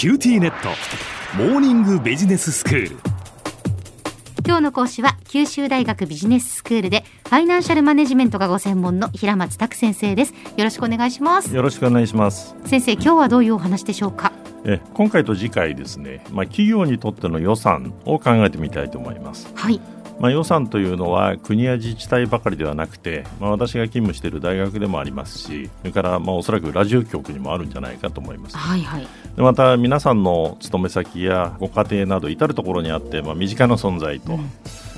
QTnet。モーニングビジネススクール。今日の講師は九州大学ビジネススクールでファイナンシャルマネジメントがご専門の平松卓先生です。よろしくお願いします。よろしくお願いします。先生今日はどういうお話でしょうか？え今回と次回ですね、まあ、企業にとっての予算を考えてみたいと思います。はいまあ、予算というのは国や自治体ばかりではなくて、まあ、私が勤務している大学でもありますしそれからまあおそらくラジオ局にもあるんじゃないかと思います。はいはいでまた皆さんの勤め先やご家庭など至る所にあって、まあ、身近な存在と、うん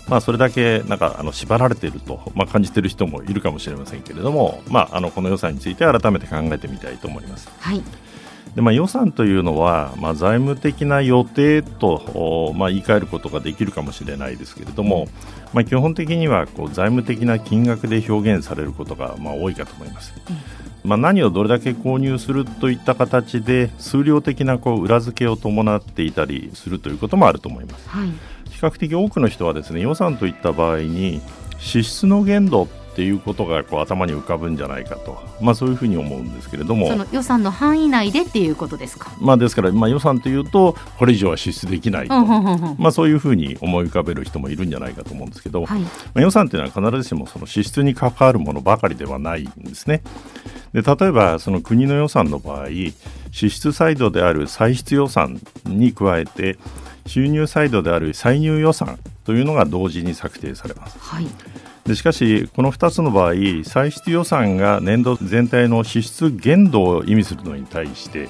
まあ、それだけなんかあの縛られていると、まあ、感じている人もいるかもしれませんけれども、まあ、あのこの予算について改めて考えてみたいと思います。はいでまあ、予算というのは、まあ、財務的な予定と、おまあ、言い換えることができるかもしれないですけれども、まあ、基本的にはこう財務的な金額で表現されることがまあ多いかと思います。まあ、何をどれだけ購入するといった形で数量的なこう裏付けを伴っていたりするということもあると思います。はい比較的多くの人はですね予算といった場合に支出の限度っていうことがこう頭に浮かぶんじゃないかと、まあ、そういうふうに思うんですけれども。その予算の範囲内でっていうことですか？まあ、ですから、まあ、予算というとこれ以上は支出できないと、うんうんうんうん。まあ、そういうふうに思い浮かべる人もいるんじゃないかと思うんですけど、はい。まあ、予算というのは必ずしもその支出に関わるものばかりではないんですね。で例えばその国の予算の場合支出サイドである歳出予算に加えて収入サイドである歳入予算というのが同時に策定されます。はいでしかし、この2つの場合、歳出予算が年度全体の支出限度を意味するのに対して、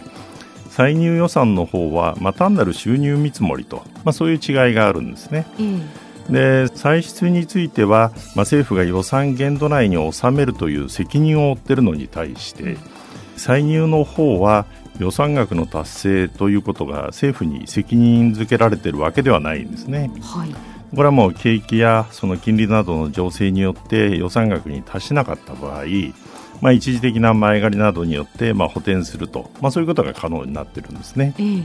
歳入予算の方は、まあ、単なる収入見積もりと、まあ、そういう違いがあるんですね。ええで歳出については、まあ、政府が予算限度内に収めるという責任を負っているのに対して歳入の方は予算額の達成ということが政府に責任づけられているわけではないんですね。はいこれはもう景気やその金利などの情勢によって予算額に達しなかった場合、まあ、一時的な前借りなどによってまあ補填すると、まあ、そういうことが可能になっているんですね。ええ。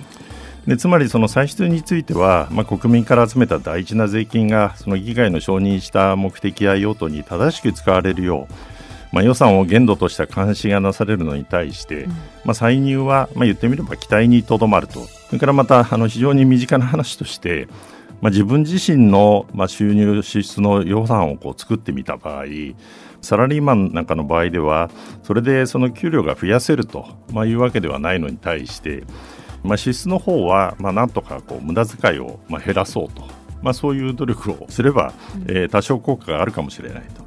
でつまりその歳出については、まあ、国民から集めた大事な税金がその議会の承認した目的や用途に正しく使われるよう、まあ、予算を限度とした監視がなされるのに対して、まあ、歳入は、まあ、言ってみれば期待にとどまると。それからまたあの非常に身近な話として、まあ、自分自身の、まあ、収入支出の予算をこう作ってみた場合サラリーマンなんかの場合ではそれでその給料が増やせると、まあ、いうわけではないのに対してまあ、支出の方は、まあ、なんとかこう無駄遣いをまあ減らそうと、まあ、そういう努力をすれば、えー多少効果があるかもしれないと、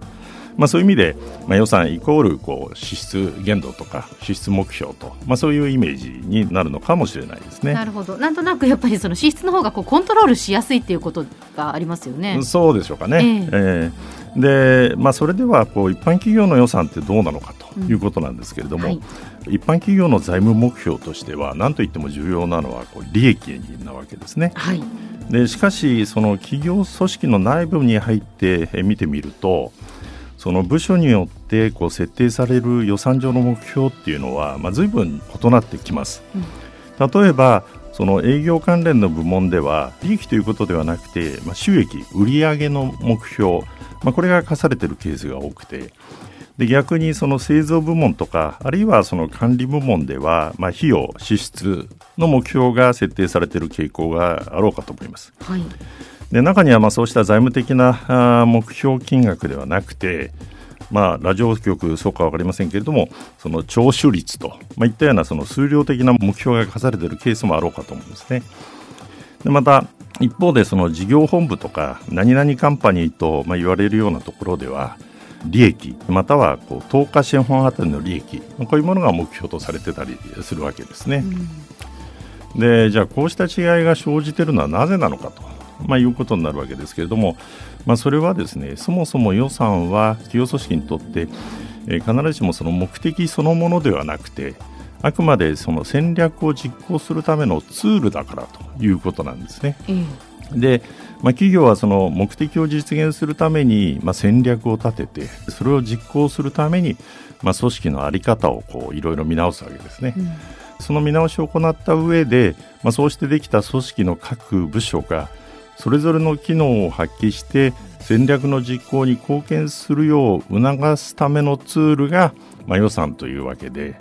まあ、そういう意味で、まあ、予算イコールこう支出限度とか支出目標と、まあ、そういうイメージになるのかもしれないですね。なるほどなんとなくやっぱりその支出の方がこうコントロールしやすいっていうことがありますよね。そうでしょうかね。ええでまあ、それではこう一般企業の予算ってどうなのかということなんですけれども、はい一般企業の財務目標としては何といっても重要なのはこう利益なわけですね。はいでしかしその企業組織の内部に入ってえ見てみるとその部署によってこう設定される予算上の目標っていうのは、まあ、随分異なってきます。例えばその営業関連の部門では利益ということではなくて、まあ、収益売上の目標、まあ、これが課されているケースが多くてで逆にその製造部門とかあるいはその管理部門では、まあ、費用支出の目標が設定されている傾向があろうかと思います。はいで中にはまあそうした財務的な目標金額ではなくて、まあ、ラジオ局そうか分かりませんけれどもその徴収率と、まあ、いったようなその数量的な目標が課されているケースもあろうかと思うんですね。でまた一方でその事業本部とか何々カンパニーとまあ言われるようなところでは利益またはこう投下資本あたりの利益まあこういうものが目標とされてたりするわけですね。でじゃあこうした違いが生じているのはなぜなのかと、まあ、いうことになるわけですけれども、まあ、それはですねそもそも予算は企業組織にとって、えー必ずしもその目的そのものではなくてあくまでその戦略を実行するためのツールだからということなんですね。ええで、まあ、企業はその目的を実現するために、まあ、戦略を立ててそれを実行するために、まあ、組織の在り方をこういろいろ見直すわけですね。その見直しを行った上で、まあ、そうしてできた組織の各部署がそれぞれの機能を発揮して戦略の実行に貢献するよう促すためのツールが、まあ、予算というわけで。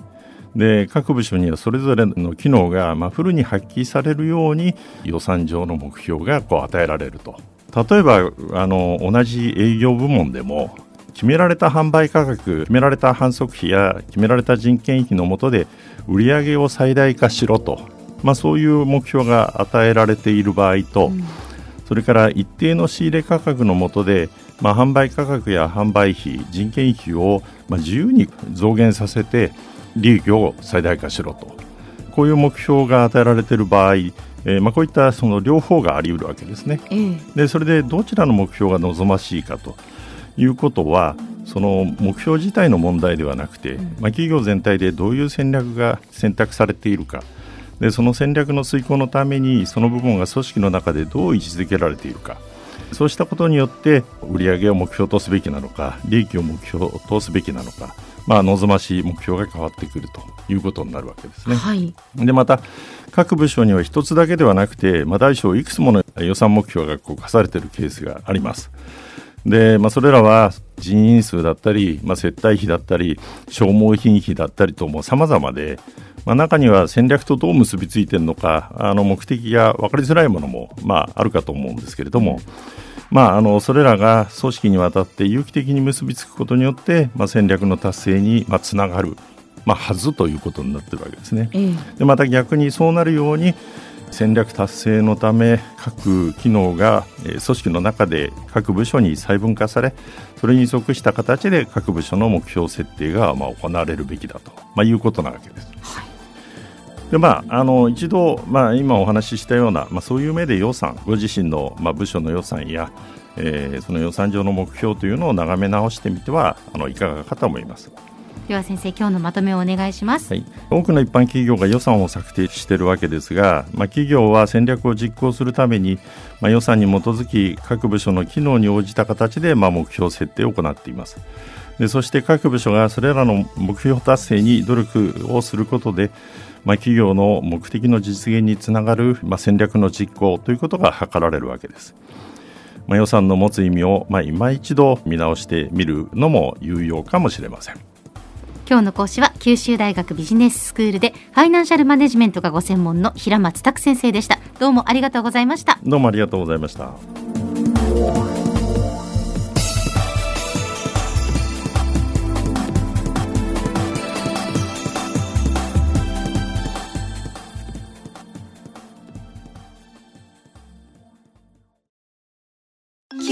で各部署にはそれぞれの機能がまあフルに発揮されるように予算上の目標がこう与えられると。例えばあの同じ営業部門でも決められた販売価格決められた反則費や決められた人件費の下で売上を最大化しろと、まあ、そういう目標が与えられている場合と、うん、それから一定の仕入れ価格の下で、まあ、販売価格や販売費人件費をまあ自由に増減させて利益を最大化しろと。こういう目標が与えられている場合えーまあ、こういったその両方があり得るわけですね、えー、でそれでどちらの目標が望ましいかと。いうことはその目標自体の問題ではなくて、まあ、企業全体でどういう戦略が選択されているかでその戦略の遂行のためにその部分が組織の中でどう位置づけられているかそうしたことによって売上を目標とすべきなのか利益を目標とすべきなのか、まあ、望ましい目標が変わってくるということになるわけですね。はい、でまた各部署には一つだけではなくて、まあ、大小いくつもの予算目標がこう課されているケースがあります。で、まあ、それらは人員数だったり、まあ、接待費だったり消耗品費だったりとも様々で、まあ、中には戦略とどう結びついているのかあの目的が分かりづらいものも、まあ、あるかと思うんですけれども、まあ、あのそれらが組織にわたって有機的に結びつくことによって、まあ、戦略の達成にまあつながる、まあ、はずということになっているわけですね。でまた逆にそうなるように戦略達成のため各機能が組織の中で各部署に細分化されそれに属した形で各部署の目標設定がまあ行われるべきだと、まあ、いうことなわけです。はいでまあ、あの一度、まあ、今お話ししたような、まあ、そういう目で予算ご自身の、まあ、部署の予算や、えー、その予算上の目標というのを眺め直してみてはあのいかがかと思います。では先生今日のまとめをお願いします、はい、多くの一般企業が予算を策定しているわけですが、まあ、企業は戦略を実行するために、まあ、予算に基づき各部署の機能に応じた形で、まあ、目標設定を行っています。でそして各部署がそれらの目標達成に努力をすることで、まあ、企業の目的の実現につながる、まあ、戦略の実行ということが図られるわけです。まあ、予算の持つ意味を、まあ、今一度見直してみるのも有用かもしれません。今日の講師は九州大学ビジネススクールでファイナンシャルマネジメントがご専門の平松卓先生でした。どうもありがとうございました。どうもありがとうございました